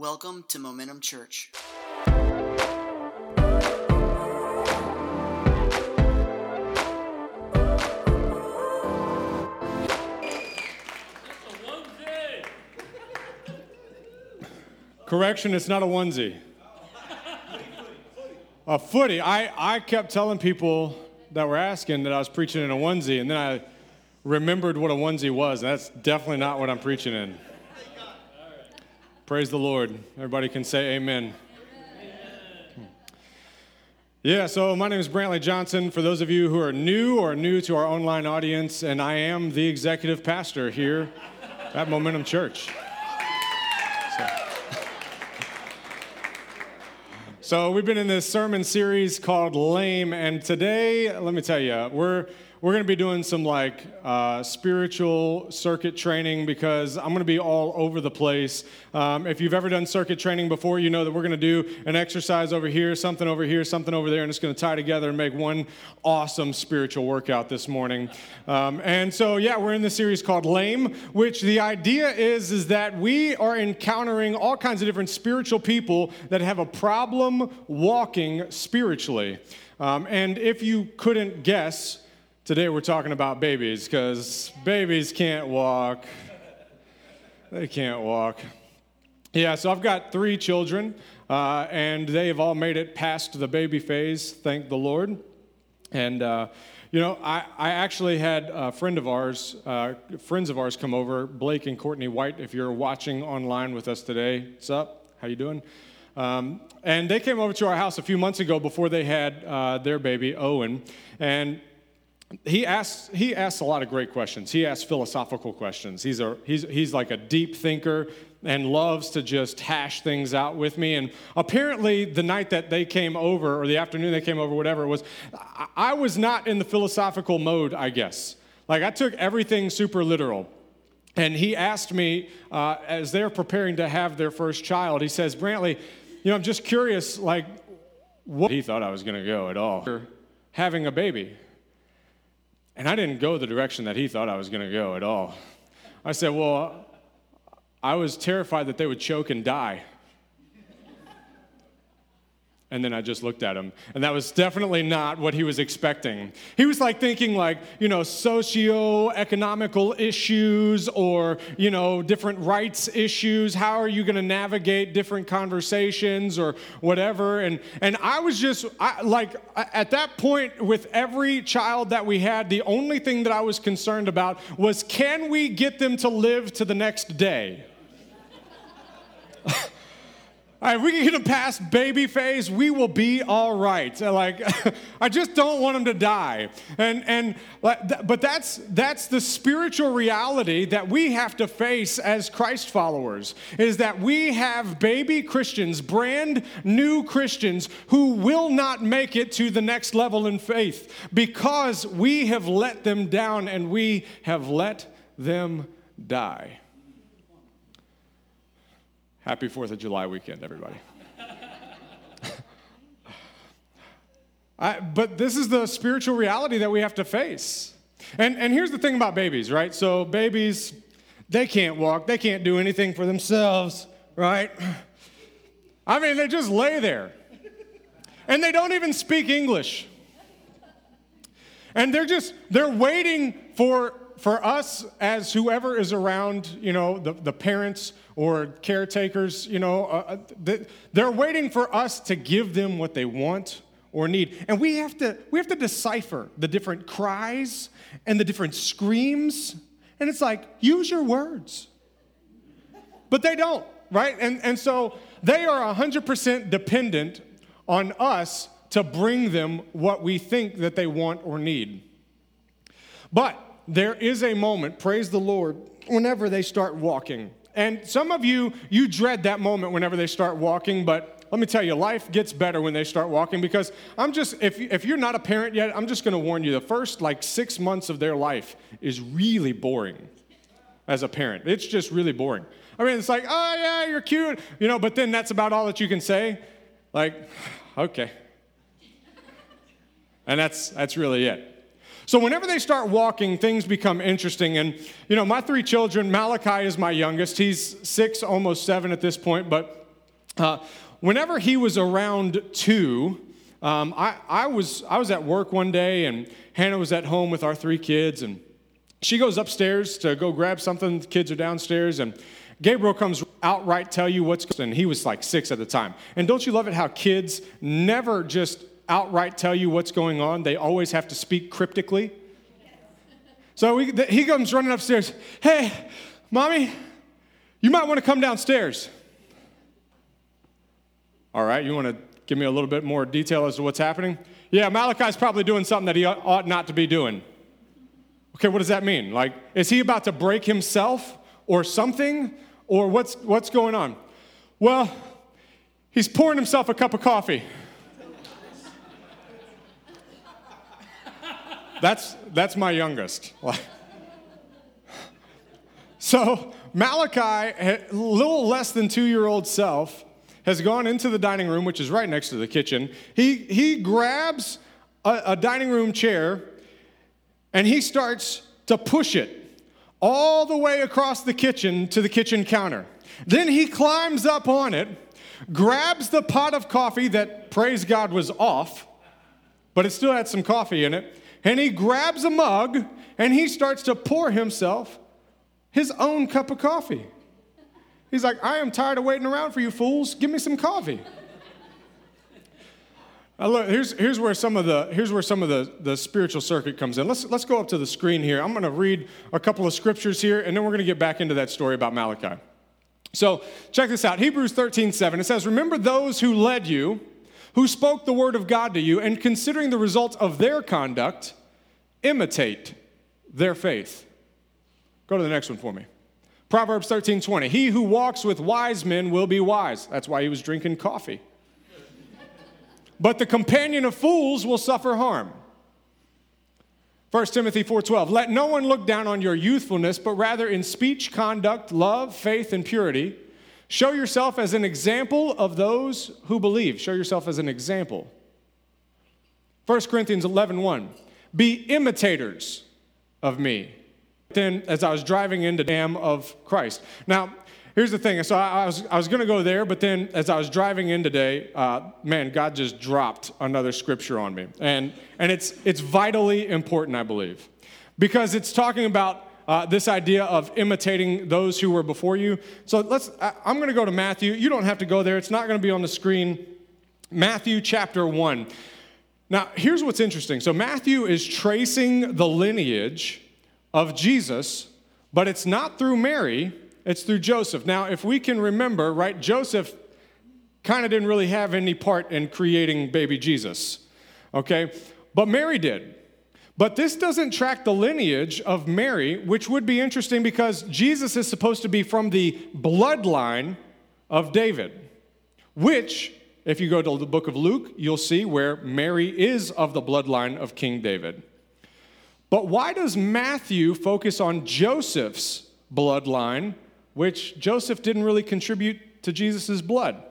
Welcome to Momentum Church. Correction, it's not a onesie. A footy. I, I kept telling people that were asking that I was preaching in a onesie, and then I remembered what a onesie was. That's definitely not what I'm preaching in. Praise the Lord. Everybody can say amen. Yeah, so my name is Brantley Johnson. For those of you who are new or new to our online audience, and I am the executive pastor here at Momentum Church. So, so we've been in this sermon series called Lame, and today, let me tell you, we're we're going to be doing some like uh, spiritual circuit training because I'm going to be all over the place. Um, if you've ever done circuit training before, you know that we're going to do an exercise over here, something over here, something over there, and it's going to tie together and make one awesome spiritual workout this morning. Um, and so, yeah, we're in the series called Lame, which the idea is is that we are encountering all kinds of different spiritual people that have a problem walking spiritually. Um, and if you couldn't guess, Today we're talking about babies because babies can't walk. They can't walk. Yeah, so I've got three children, uh, and they have all made it past the baby phase, thank the Lord. And, uh, you know, I, I actually had a friend of ours, uh, friends of ours come over, Blake and Courtney White, if you're watching online with us today. What's up? How you doing? Um, and they came over to our house a few months ago before they had uh, their baby, Owen. And he asks, he asks a lot of great questions. He asks philosophical questions. He's, a, he's, he's like a deep thinker and loves to just hash things out with me. And apparently, the night that they came over, or the afternoon they came over, whatever it was, I was not in the philosophical mode, I guess. Like, I took everything super literal. And he asked me, uh, as they're preparing to have their first child, he says, Brantley, you know, I'm just curious, like, what he thought I was going to go at all. Having a baby. And I didn't go the direction that he thought I was going to go at all. I said, Well, I was terrified that they would choke and die. And then I just looked at him. And that was definitely not what he was expecting. He was like thinking like, you know, socio-economical issues or, you know, different rights issues. How are you going to navigate different conversations or whatever? And and I was just I, like at that point with every child that we had, the only thing that I was concerned about was can we get them to live to the next day? All right, we can get them past baby phase, we will be all right. Like, I just don't want them to die. And, and, but that's, that's the spiritual reality that we have to face as Christ followers, is that we have baby Christians, brand new Christians, who will not make it to the next level in faith because we have let them down and we have let them die. Happy 4th of July weekend, everybody. I, but this is the spiritual reality that we have to face. And, and here's the thing about babies, right? So, babies, they can't walk, they can't do anything for themselves, right? I mean, they just lay there. And they don't even speak English. And they're just, they're waiting for, for us as whoever is around, you know, the, the parents or caretakers, you know, uh, uh they're waiting for us to give them what they want or need. And we have to we have to decipher the different cries and the different screams. And it's like, use your words. But they don't, right? And, and so they are 100% dependent on us to bring them what we think that they want or need. But there is a moment, praise the Lord, whenever they start walking. And some of you, you dread that moment whenever they start walking, but let me tell you, life gets better when they start walking because I'm just, if, if you're not a parent yet, I'm just gonna warn you the first like six months of their life is really boring as a parent. It's just really boring. I mean, it's like, oh yeah, you're cute, you know, but then that's about all that you can say. Like, okay. And that's, that's really it. So whenever they start walking, things become interesting. And, you know, my three children, Malachi is my youngest. He's six, almost seven at this point, but Uh, whenever he was around two, um, I, I, was, I was at work one day, and Hannah was at home with our three kids, and she goes upstairs to go grab something. The kids are downstairs, and Gabriel comes outright tell you what's going on. He was like six at the time. And don't you love it how kids never just outright tell you what's going on? They always have to speak cryptically. So we, he comes running upstairs. Hey, mommy, you might want to come downstairs. All right, you want to give me a little bit more detail as to what's happening? Yeah, Malachi's probably doing something that he ought not to be doing. Okay, what does that mean? Like, is he about to break himself or something? Or what's, what's going on? Well, he's pouring himself a cup of coffee. That's, that's my youngest. so, Malachi, a little less than two year old self, has gone into the dining room, which is right next to the kitchen. He, he grabs a, a dining room chair and he starts to push it all the way across the kitchen to the kitchen counter. Then he climbs up on it, grabs the pot of coffee that, praise God, was off, but it still had some coffee in it, and he grabs a mug and he starts to pour himself his own cup of coffee. He's like, I am tired of waiting around for you fools. Give me some coffee. Now look, here's, here's where some of the here's where some of the, the spiritual circuit comes in. Let's let's go up to the screen here. I'm going to read a couple of scriptures here, and then we're going to get back into that story about Malachi. So check this out. Hebrews 13, 7. It says, Remember those who led you, who spoke the word of God to you, and considering the results of their conduct, imitate their faith. Go to the next one for me. Proverbs 13, 20. He who walks with wise men will be wise. That's why he was drinking coffee but the companion of fools will suffer harm. 1 Timothy 4:12 Let no one look down on your youthfulness but rather in speech conduct love faith and purity show yourself as an example of those who believe. Show yourself as an example. 1 Corinthians 11:1 1, Be imitators of me. Then as I was driving into dam of Christ. Now here's the thing. So I, I was, I was going to go there, but then as I was driving in today, uh, man, God just dropped another scripture on me. And, and it's, it's vitally important, I believe, because it's talking about uh, this idea of imitating those who were before you. So let's, I, I'm going to go to Matthew. You don't have to go there, it's not going to be on the screen. Matthew chapter 1. Now, here's what's interesting. So, Matthew is tracing the lineage of Jesus, but it's not through Mary, it's through Joseph. Now, if we can remember, right, Joseph kind of didn't really have any part in creating baby Jesus, okay? But Mary did. But this doesn't track the lineage of Mary, which would be interesting because Jesus is supposed to be from the bloodline of David, which, if you go to the book of Luke, you'll see where Mary is of the bloodline of King David. But why does Matthew focus on Joseph's bloodline which Joseph didn't really contribute to Jesus' blood.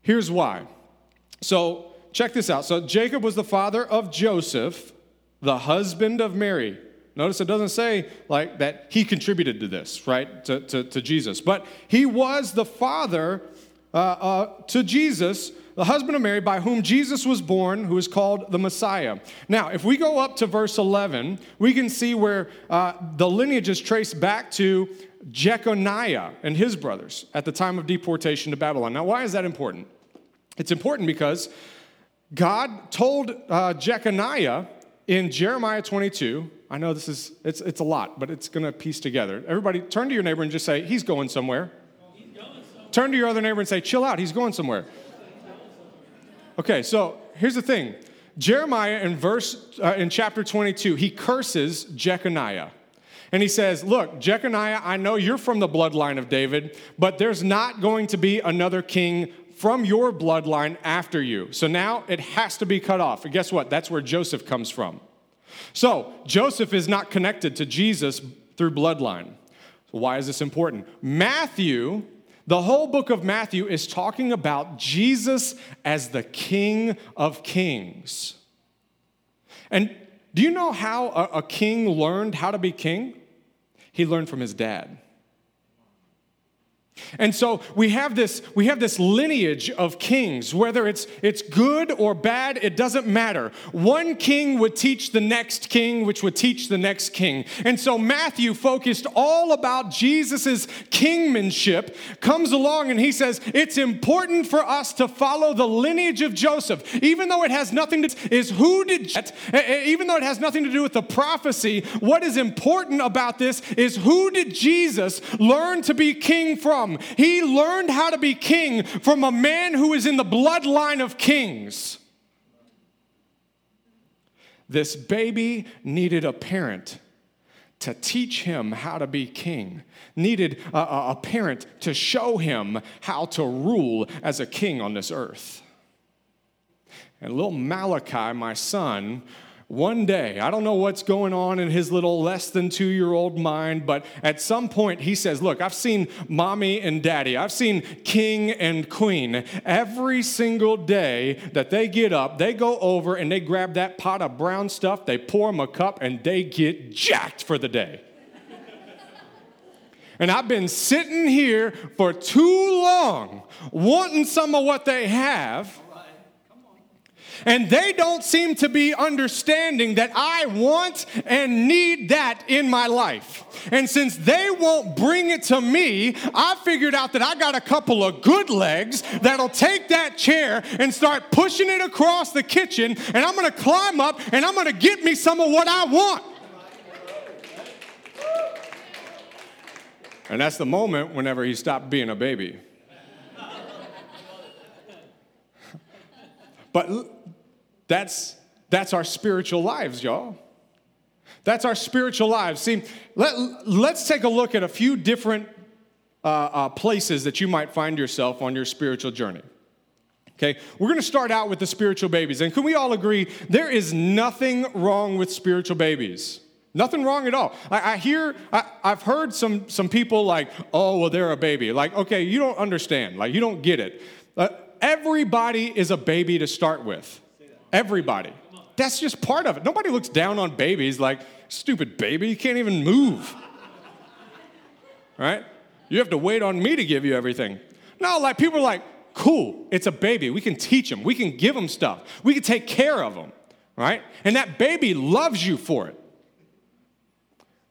Here's why. So, check this out. So, Jacob was the father of Joseph, the husband of Mary. Notice it doesn't say like that he contributed to this, right, to, to, to Jesus. But he was the father uh, uh, to Jesus, the husband of Mary, by whom Jesus was born, who is called the Messiah. Now, if we go up to verse 11, we can see where uh, the lineage is traced back to Jeconiah and his brothers at the time of deportation to Babylon. Now, why is that important? It's important because God told uh, Jeconiah in Jeremiah 22. I know this is it's it's a lot, but it's going to piece together. Everybody, turn to your neighbor and just say, "He's going somewhere." Turn to your other neighbor and say, "Chill out. He's going somewhere." Okay, so here's the thing. Jeremiah in verse uh, in chapter 22, he curses Jeconiah. And he says, Look, Jeconiah, I know you're from the bloodline of David, but there's not going to be another king from your bloodline after you. So now it has to be cut off. And guess what? That's where Joseph comes from. So Joseph is not connected to Jesus through bloodline. Why is this important? Matthew, the whole book of Matthew is talking about Jesus as the King of Kings. And do you know how a, a king learned how to be king? He learned from his dad. And so we have this we have this lineage of kings whether it's it's good or bad it doesn't matter. One king would teach the next king which would teach the next king. And so Matthew focused all about Jesus's kingmanship comes along and he says it's important for us to follow the lineage of Joseph even though it has nothing to is who did eh, eh, even though it has nothing to do with the prophecy what is important about this is who did Jesus learn to be king from? He learned how to be king from a man who is in the bloodline of kings. This baby needed a parent to teach him how to be king, needed a, a, parent to show him how to rule as a king on this earth. And little Malachi, my son, one day, I don't know what's going on in his little less than two year old mind, but at some point he says, Look, I've seen mommy and daddy, I've seen king and queen. Every single day that they get up, they go over and they grab that pot of brown stuff, they pour them a cup, and they get jacked for the day. And I've been sitting here for too long wanting some of what they have and they don't seem to be understanding that I want and need that in my life. And since they won't bring it to me, I figured out that I got a couple of good legs that'll take that chair and start pushing it across the kitchen, and I'm gonna climb up and I'm gonna get me some of what I want. And that's the moment whenever he stopped being a baby. but that's, that's our spiritual lives, y'all. That's our spiritual lives. See, let, let's take a look at a few different uh, uh, places that you might find yourself on your spiritual journey. Okay, we're to start out with the spiritual babies. And can we all agree there is nothing wrong with spiritual babies? Nothing wrong at all. I, I hear, I, have heard some, some people like, oh, well, they're a baby. Like, okay, you don't understand. Like, you don't get it. Uh, everybody is a baby to start with. Everybody. That's just part of it. Nobody looks down on babies like, stupid baby, you can't even move. right? You have to wait on me to give you everything. No, like people are like, cool, it's a baby. We can teach them, we can give them stuff, we can take care of them, right? And that baby loves you for it.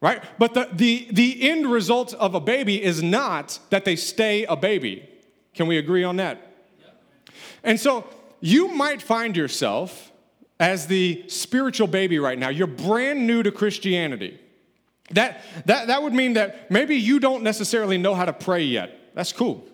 Right? But the, the, the end result of a baby is not that they stay a baby. Can we agree on that? And so you might find yourself as the spiritual baby right now. You're brand new to Christianity. That, that, that would mean that maybe you don't necessarily know how to pray yet. That's cool.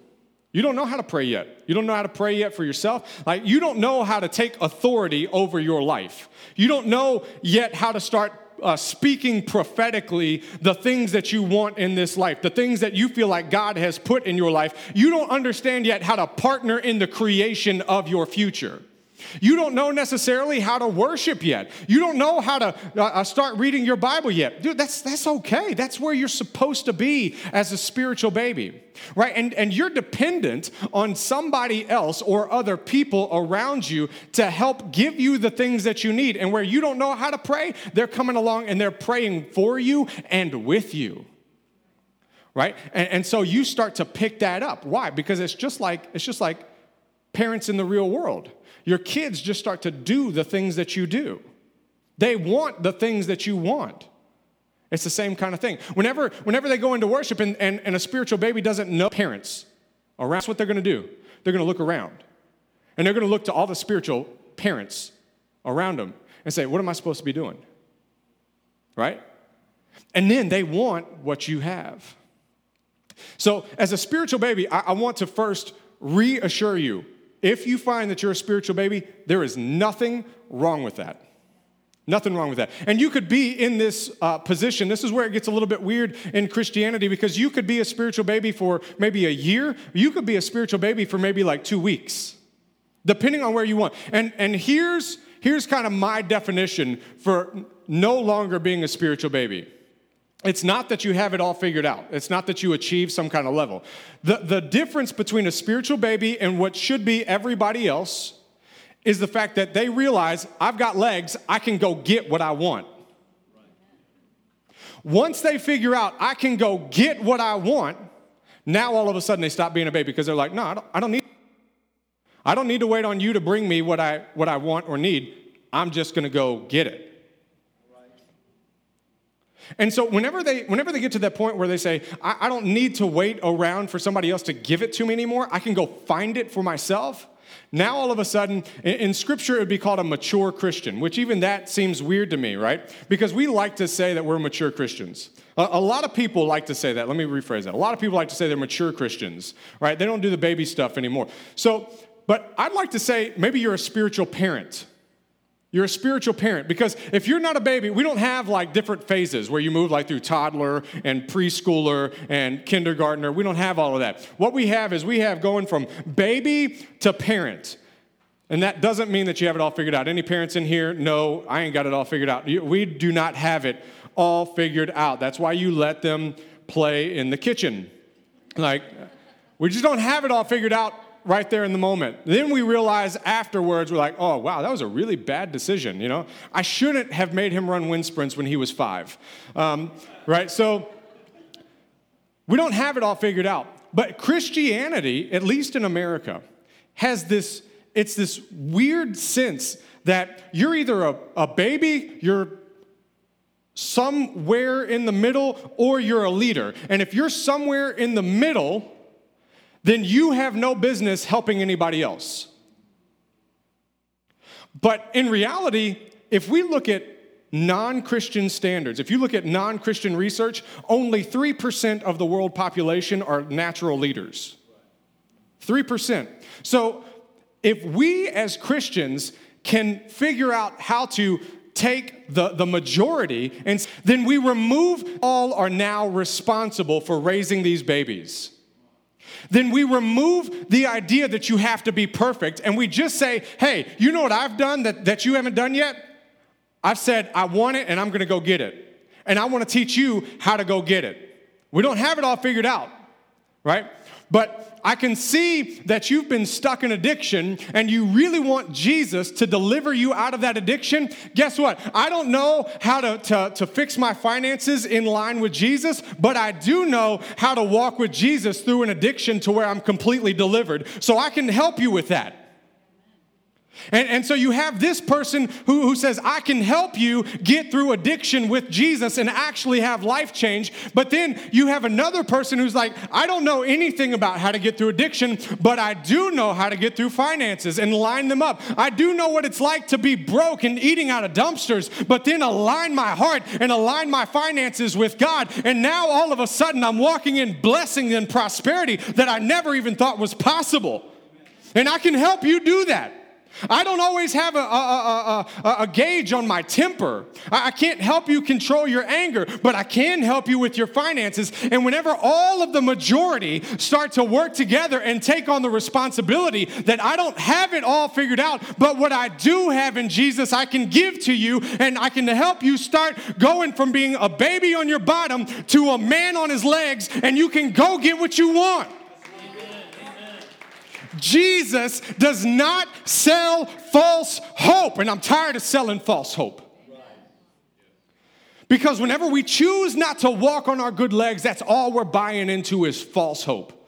You don't know how to pray yet. You don't know how to pray yet for yourself. Like, you don't know how to take authority over your life. You don't know yet how to start uh, speaking prophetically the things that you want in this life, the things that you feel like God has put in your life. You don't understand yet how to partner in the creation of your future. You don't know necessarily how to worship yet. You don't know how to uh, uh, start reading your Bible yet. Dude, that's, that's okay. That's where you're supposed to be as a spiritual baby, right? And, and you're dependent on somebody else or other people around you to help give you the things that you need. And where you don't know how to pray, they're coming along and they're praying for you and with you right and, and, so you start to pick that up why because it's just like it's just like parents in the real world your kids just start to do the things that you do. They want the things that you want. It's the same kind of thing. Whenever, whenever they go into worship and, and, and a spiritual baby doesn't know parents around, that's what they're going to do. They're going to look around. And they're going to look to all the spiritual parents around them and say, What am I supposed to be doing? Right? And then they want what you have. So, as a spiritual baby, I, I want to first reassure you if you find that you're a spiritual baby, there is nothing wrong with that. Nothing wrong with that. And you could be in this uh, position. This is where it gets a little bit weird in Christianity because you could be a spiritual baby for maybe a year. You could be a spiritual baby for maybe like two weeks, depending on where you want. And, and here's, here's kind of my definition for no longer being a spiritual baby it's not that you have it all figured out. It's not that you achieve some kind of level. The, the difference between a spiritual baby and what should be everybody else is the fact that they realize I've got legs, I can go get what I want. Once they figure out I can go get what I want, Now all of a sudden they stop being a baby because they're like, no, I don't, I don't need. I don't need to wait on you to bring me what I what I want or need. I'm just going to go get it. And so whenever they whenever they get to that point where they say, I, I, don't need to wait around for somebody else to give it to me anymore, I can go find it for myself. Now all of a sudden, in, scripture, it would be called a mature Christian, which even that seems weird to me, right? Because we like to say that we're mature Christians. A lot of people like to say that. Let me rephrase that. A lot of people like to say they're mature Christians, right? They don't do the baby stuff anymore. So but I'd like to say maybe you're a spiritual parent. You're a spiritual parent because if you're not a baby, we don't have like different phases where you move like through toddler and preschooler and kindergartner. We don't have all of that. What we have is we have going from baby to parent. And that doesn't mean that you have it all figured out. Any parents in here? No, I ain't got it all figured out. We do not have it all figured out. That's why you let them play in the kitchen. Like, we just don't have it all figured out right there in the moment. Then we realize afterwards, we're like, oh, wow, that was a really bad decision, you know? I shouldn't have made him run wind sprints when he was five, um, right? So we don't have it all figured out. But Christianity, at least in America, has this, it's this weird sense that you're either a, a baby, you're somewhere in the middle, or you're a leader. And if you're somewhere in the middle, then you have no business helping anybody else. But in reality, if we look at non Christian standards, if you look at non Christian research, only 3% of the world population are natural leaders. 3%. So if we as Christians can figure out how to take the, the majority and then we remove all are now responsible for raising these babies then we remove the idea that you have to be perfect and we just say, hey, you know what I've done that, that you haven't done yet? I've said, I want it and I'm gonna go get it. And I wanna teach you how to go get it. We don't have it all figured out, right? But I can see that you've been stuck in addiction and you really want Jesus to deliver you out of that addiction. Guess what? I don't know how to, to, to fix my finances in line with Jesus, but I do know how to walk with Jesus through an addiction to where I'm completely delivered. So I can help you with that. And, and so you have this person who, who says, I can help you get through addiction with Jesus and actually have life change. But then you have another person who's like, I don't know anything about how to get through addiction, but I do know how to get through finances and line them up. I do know what it's like to be broke and eating out of dumpsters, but then align my heart and align my finances with God. And now all of a sudden I'm walking in blessing and prosperity that I never even thought was possible. And I can help you do that. I don't always have a, a, a, a, gauge on my temper. I can't help you control your anger, but I can help you with your finances. And whenever all of the majority start to work together and take on the responsibility that I don't have it all figured out, but what I do have in Jesus, I can give to you and I can help you start going from being a baby on your bottom to a man on his legs, and you can go get what you want. Jesus does not sell false hope. And I'm tired of selling false hope. Because whenever we choose not to walk on our good legs, that's all we're buying into is false hope.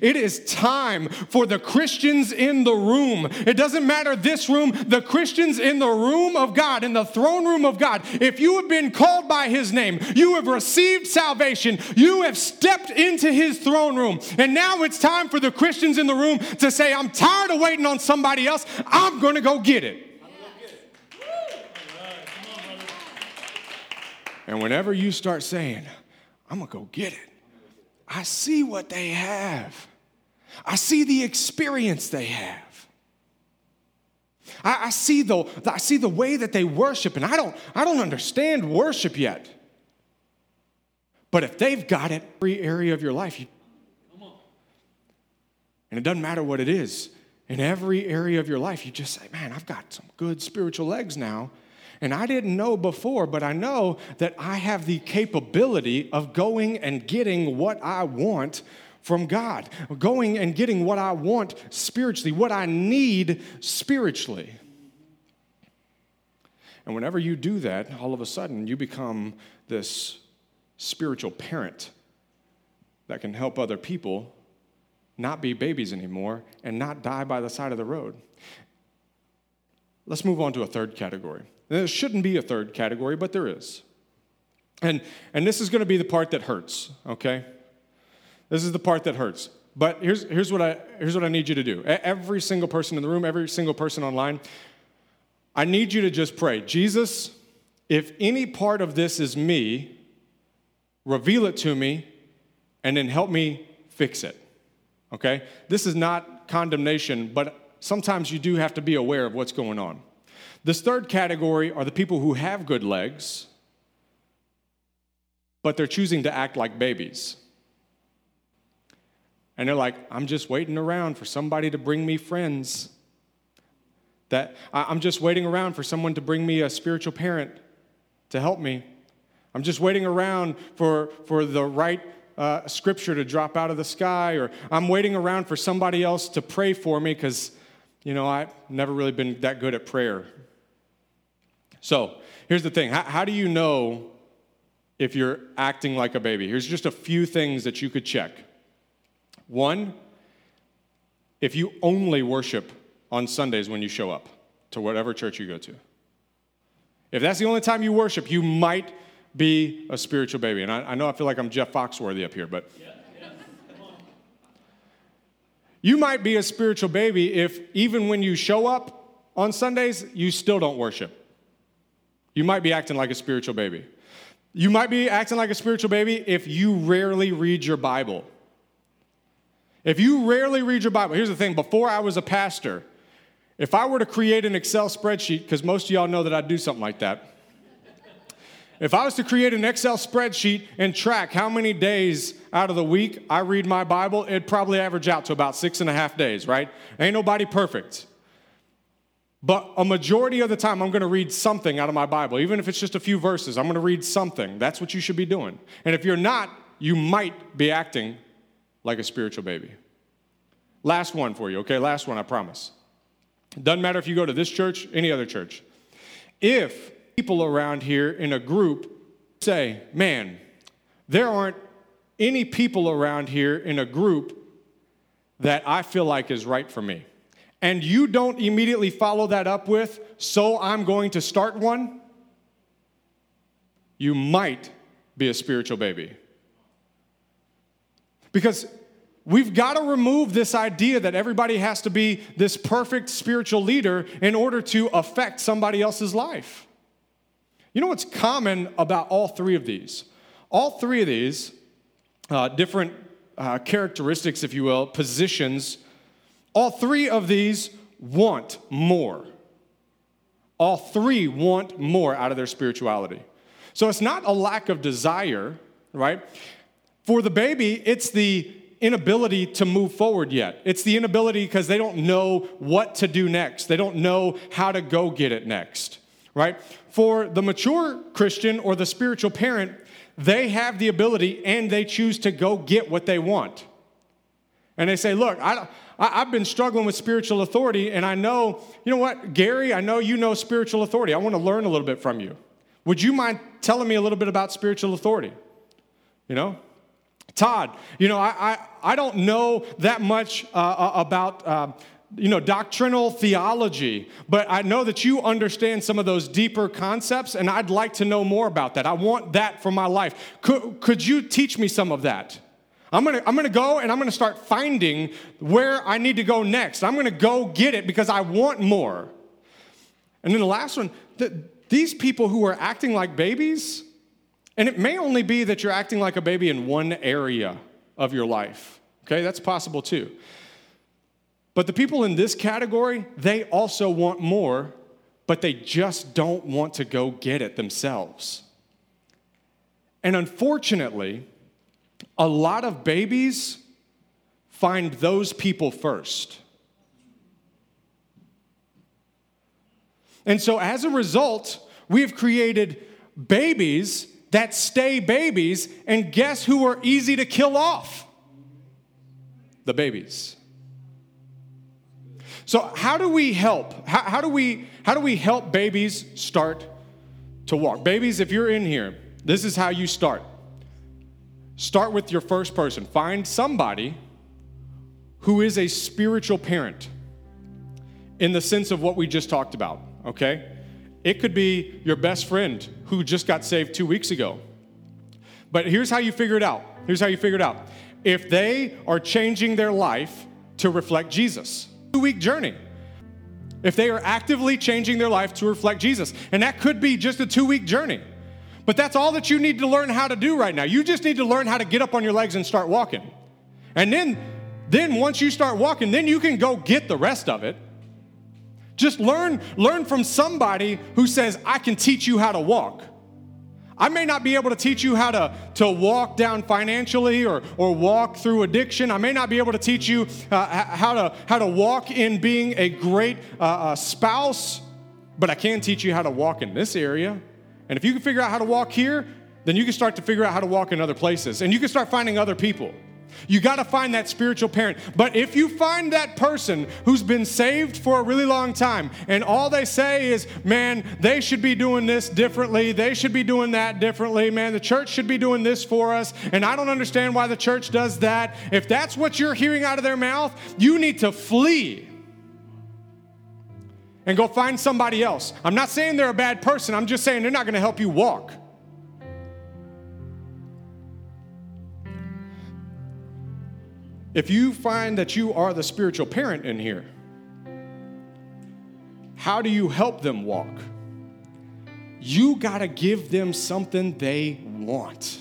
It is time for the Christians in the room. It doesn't matter this room, the Christians in the room of God, in the throne room of God. If you have been called by His name, you have received salvation, you have stepped into His throne room. And now it's time for the Christians in the room to say, I'm tired of waiting on somebody else, I'm going to go get it. And whenever you start saying, I'm going to go get it I see what they have. I see the experience they have. I, I, see the, I see the way that they worship, and I don't, I don't understand worship yet. But if they've got it, every area of your life, you, and it doesn't matter what it is, in every area of your life, you just say, Man, I've got some good spiritual legs now. And I didn't know before, but I know that I have the capability of going and getting what I want from God, going and getting what I want spiritually, what I need spiritually. And whenever you do that, all of a sudden you become this spiritual parent that can help other people not be babies anymore and not die by the side of the road. Let's move on to a third category. There shouldn't be a third category, but there is. And, and this is going to be the part that hurts, okay? This is the part that hurts. But here's, here's, what I, here's what I need you to do. Every single person in the room, every single person online, I need you to just pray Jesus, if any part of this is me, reveal it to me, and then help me fix it. Okay? This is not condemnation, but sometimes you do have to be aware of what's going on. This third category are the people who have good legs, but they're choosing to act like babies. And they're like, I'm just waiting around for somebody to bring me friends. That I'm just waiting around for someone to bring me a spiritual parent to help me. I'm just waiting around for, for the right uh, scripture to drop out of the sky, or I'm waiting around for somebody else to pray for me because, you know, I've never really been that good at prayer. So here's the thing how, how do you know if you're acting like a baby? Here's just a few things that you could check. One, if you only worship on Sundays when you show up to whatever church you go to. If that's the only time you worship, you might be a spiritual baby. And I, I know I feel like I'm Jeff Foxworthy up here, but. You might be a spiritual baby if even when you show up on Sundays, you still don't worship. You might be acting like a spiritual baby. You might be acting like a spiritual baby if you rarely read your Bible. If you rarely read your Bible, here's the thing before I was a pastor, if I were to create an Excel spreadsheet, because most of y'all know that I do something like that. If I was to create an Excel spreadsheet and track how many days out of the week I read my Bible, it'd probably average out to about six and a half days, right? Ain't nobody perfect. But a majority of the time, I'm going to read something out of my Bible, even if it's just a few verses. I'm going to read something. That's what you should be doing. And if you're not, you might be acting like a spiritual baby. Last one for you, okay? Last one, I promise. Doesn't matter if you go to this church, any other church. If people around here in a group say, man, there aren't any people around here in a group that I feel like is right for me, and you don't immediately follow that up with, so I'm going to start one, you might be a spiritual baby. Because We've got to remove this idea that everybody has to be this perfect spiritual leader in order to affect somebody else's life. You know what's common about all three of these? All three of these uh, different uh, characteristics, if you will, positions, all three of these want more. All three want more out of their spirituality. So it's not a lack of desire, right? For the baby, it's the inability to move forward yet. It's the inability because they don't know what to do next. They don't know how to go get it next, right? For the mature Christian or the spiritual parent, they have the ability and they choose to go get what they want. And they say, Look, I, I, have been struggling with spiritual authority, and I know, you know what, Gary, I know you know spiritual authority. I want to learn a little bit from you. Would you mind telling me a little bit about spiritual authority? You know? Todd, you know, I, I, I don't know that much uh, uh, about. Uh, you know, doctrinal theology, but I know that you understand some of those deeper concepts, and I'd like to know more about that. I want that for my life. Could, could you teach me some of that? I'm gonna, I'm gonna go and I'm gonna start finding where I need to go next. I'm gonna go get it because I want more. And then the last one, the, these people who are acting like babies, and it may only be that you're acting like a baby in one area of your life. Okay, that's possible too. But the people in this category, they also want more, but they just don't want to go get it themselves. And unfortunately, a lot of babies find those people first. And so as a result, we've created babies that stay babies, and guess who are easy to kill off? The babies. So how do we help? How, how, do we how do we help babies start to walk? Babies, if you're in here, this is how you start. Start with your first person. Find somebody who is a spiritual parent in the sense of what we just talked about, okay? It could be your best friend who just got saved two weeks ago. But here's how you figure it out. Here's how you figure it out. If they are changing their life to reflect Jesus, two week journey. If they are actively changing their life to reflect Jesus, and that could be just a two week journey. But that's all that you need to learn how to do right now. You just need to learn how to get up on your legs and start walking. And then, then once you start walking, then you can go get the rest of it. Just learn, learn from somebody who says, I can teach you how to walk. I may not be able to teach you how to, to walk down financially or, or walk through addiction. I may not be able to teach you uh, how, to, how to walk in being a great uh, uh, spouse, but I can teach you how to walk in this area. And if you can figure out how to walk here, then you can start to figure out how to walk in other places. And you can start finding other people. You got to find that spiritual parent. But if you find that person who's been saved for a really long time and all they say is, man, they should be doing this differently, they should be doing that differently, man, the church should be doing this for us, and I don't understand why the church does that. If that's what you're hearing out of their mouth, you need to flee and go find somebody else. I'm not saying they're a bad person, I'm just saying they're not going to help you walk. If you find that you are the spiritual parent in here, how do you help them walk? You got to give them something they want.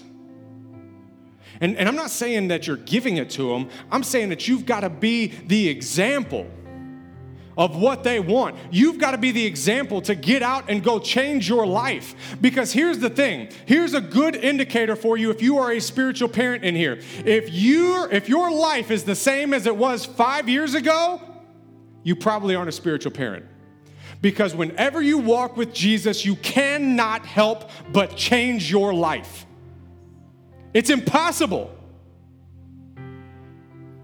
And, and I'm not saying that you're giving it to them, I'm saying that you've got to be the example of what they want. You've got to be the example to get out and go change your life. Because here's the thing. Here's a good indicator for you if you are a spiritual parent in here. If you if your life is the same as it was 5 years ago, you probably aren't a spiritual parent. Because whenever you walk with Jesus, you cannot help but change your life. It's impossible.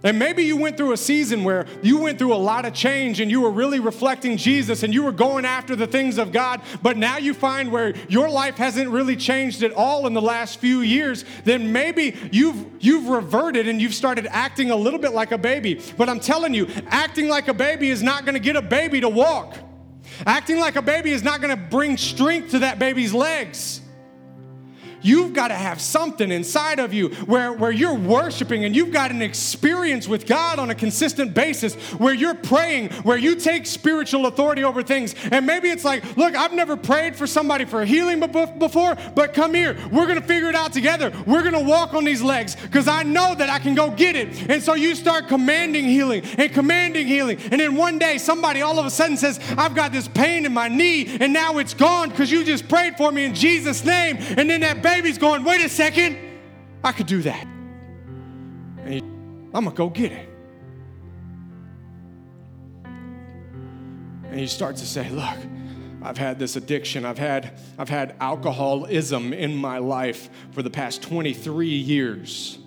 And maybe you went through a season where you went through a lot of change and you were really reflecting Jesus and you were going after the things of God, but now you find where your life hasn't really changed at all in the last few years, then maybe you've you've reverted and you've started acting a little bit like a baby. But I'm telling you, acting like a baby is not going to get a baby to walk. Acting like a baby is not going to bring strength to that baby's legs. You've got to have something inside of you where, where you're worshiping and you've got an experience with God on a consistent basis where you're praying, where you take spiritual authority over things. And maybe it's like, look, I've never prayed for somebody for healing before, but come here. We're going to figure it out together. We're going to walk on these legs because I know that I can go get it. And so you start commanding healing and commanding healing. And then one day somebody all of a sudden says, I've got this pain in my knee and now it's gone because you just prayed for me in Jesus' name. And then that baby's going, wait a second, I could do that. And I'm gonna go get it. And he starts to say, look, I've had this addiction. I've had, I've had alcoholism in my life for the past 23 years.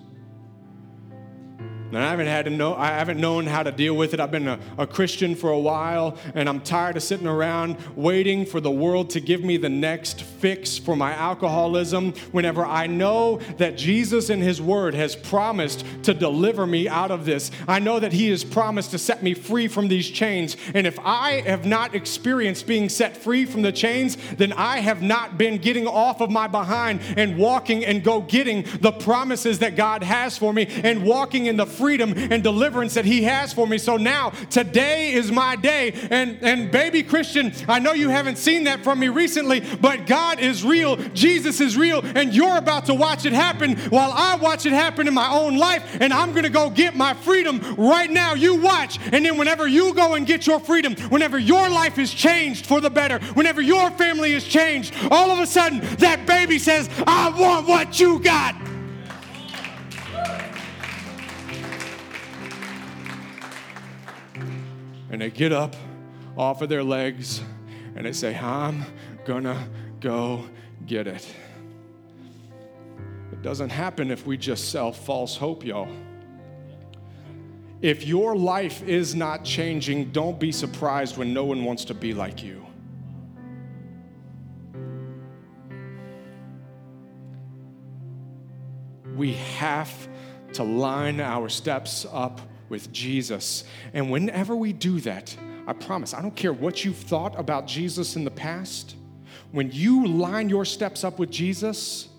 And I haven't had to know, I haven't known how to deal with it. I've been a, a, Christian for a while, and I'm tired of sitting around waiting for the world to give me the next fix for my alcoholism. Whenever I know that Jesus in His Word has promised to deliver me out of this, I know that He has promised to set me free from these chains. And if I have not experienced being set free from the chains, then I have not been getting off of my behind and walking and go getting the promises that God has for me and walking in the freedom and deliverance that He has for me. So now, today is my day. And, and baby Christian, I know you haven't seen that from me recently, but God is real, Jesus is real, and you're about to watch it happen while I watch it happen in my own life. And I'm gonna go get my freedom right now. You watch. And then, whenever you go and get your freedom, whenever your life is changed for the better, whenever your family is changed, all of a sudden that baby says, I want what you got. And they get up off of their legs and they say, I'm gonna go get it. It doesn't happen if we just sell false hope, y'all. If your life is not changing, don't be surprised when no one wants to be like you. we have to line our steps up with Jesus. And whenever we do that, I promise, I don't care what you've thought about Jesus in the past, when you line your steps up with Jesus,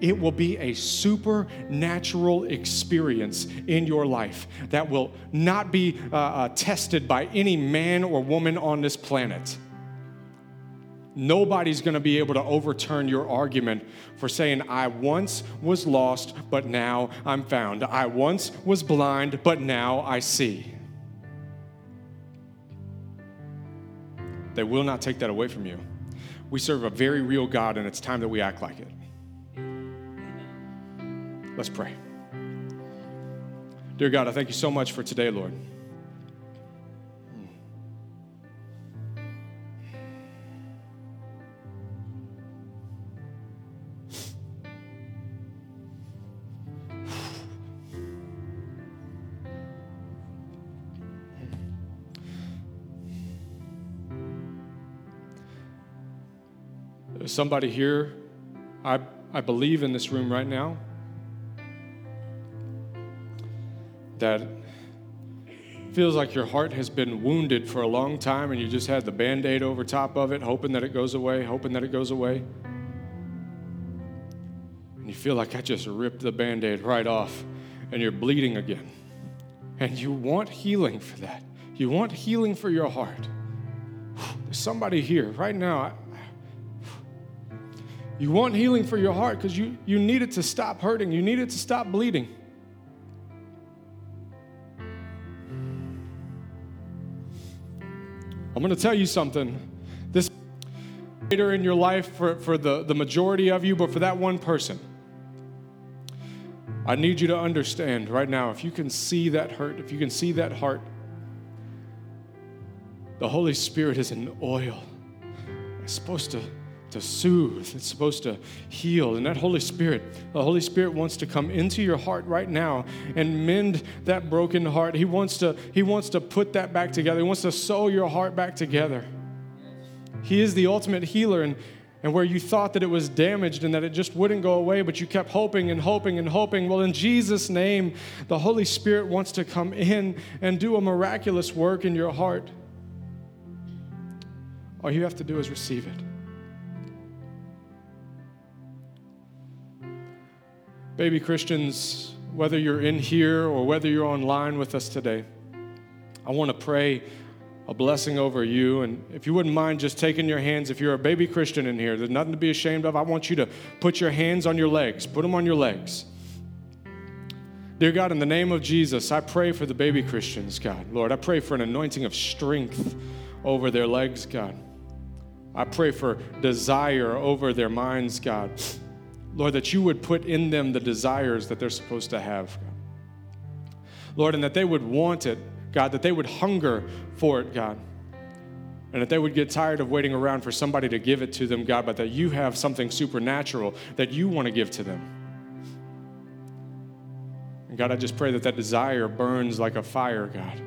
it will be a supernatural experience in your life that will not be uh, uh, tested by any man or woman on this planet. Nobody's gonna be able to overturn your argument for saying, I once was lost, but now I'm found. I once was blind, but now I see. They will not take that away from you. We serve a very real God, and it's time that we act like it. Let's pray. Dear God, I thank you so much for today, Lord. There's somebody here, I, I believe in this room right now, that feels like your heart has been wounded for a long time and you just had the band aid over top of it, hoping that it goes away, hoping that it goes away. And you feel like I just ripped the band aid right off and you're bleeding again. And you want healing for that. You want healing for your heart. There's somebody here right now. You want healing for your heart because you, you need it to stop hurting. You need it to stop bleeding. I'm going to tell you something. This later in your life for, for the, the majority of you, but for that one person, I need you to understand right now if you can see that hurt, if you can see that heart, the Holy Spirit is an oil. It's supposed to to soothe, it's supposed to heal. And that Holy Spirit, the Holy Spirit wants to come into your heart right now and mend that broken heart. He wants to, he wants to put that back together. He wants to sew your heart back together. He is the ultimate healer. And, and where you thought that it was damaged and that it just wouldn't go away, but you kept hoping and hoping and hoping. Well, in Jesus' name, the Holy Spirit wants to come in and do a miraculous work in your heart. All you have to do is receive it. Baby Christians, whether you're in here or whether you're online with us today, I want to pray a blessing over you. And if you wouldn't mind just taking your hands, if you're a baby Christian in here, there's nothing to be ashamed of. I want you to put your hands on your legs, put them on your legs. Dear God, in the name of Jesus, I pray for the baby Christians, God. Lord, I pray for an anointing of strength over their legs, God. I pray for desire over their minds, God. Lord, that you would put in them the desires that they're supposed to have. Lord, and that they would want it, God, that they would hunger for it, God. And that they would get tired of waiting around for somebody to give it to them, God, but that you have something supernatural that you want to give to them. And God, I just pray that that desire burns like a fire, God,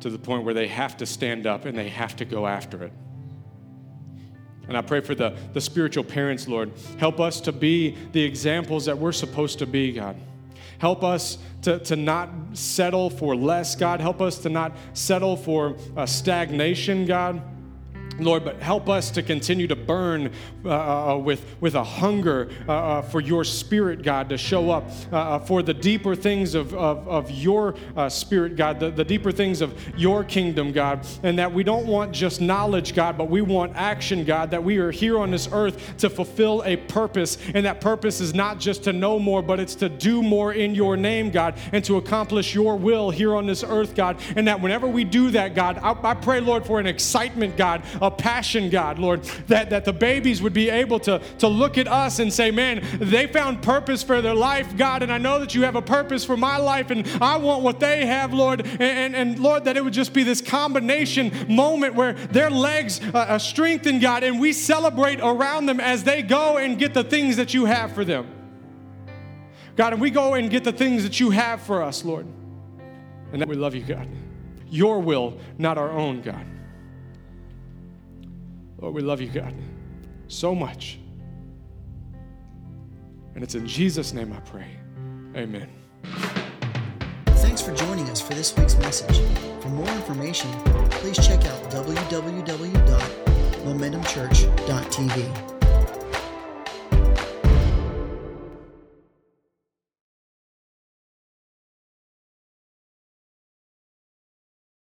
to the point where they have to stand up and they have to go after it. And I pray for the, the spiritual parents, Lord. Help us to be the examples that we're supposed to be, God. Help us to, to not settle for less, God. Help us to not settle for uh, stagnation, God. Lord, but help us to continue to burn uh, uh, with, with a hunger uh, uh for your spirit, God, to show up uh, uh, for the deeper things of, of, of your spirit, God, the, the deeper things of your kingdom, God, and that we don't want just knowledge, God, but we want action, God, that we are here on this earth to fulfill a purpose, and that purpose is not just to know more, but it's to do more in your name, God, and to accomplish your will here on this earth, God, and that whenever we do that, God, I, I pray, Lord, for an excitement, God, a passion, God, Lord, that, that the babies would be able to, to look at us and say, man, they found purpose for their life, God, and I know that you have a purpose for my life, and I want what they have, Lord. And, and, and Lord, that it would just be this combination moment where their legs uh, are strengthened, God, and we celebrate around them as they go and get the things that you have for them. God, and we go and get the things that you have for us, Lord. And that we love you, God. Your will, not our own, God. Lord, we love you, God, so much. And it's in Jesus' name I pray. Amen. Thanks for joining us for this week's message. For more information, please check out www.momentumchurch.tv.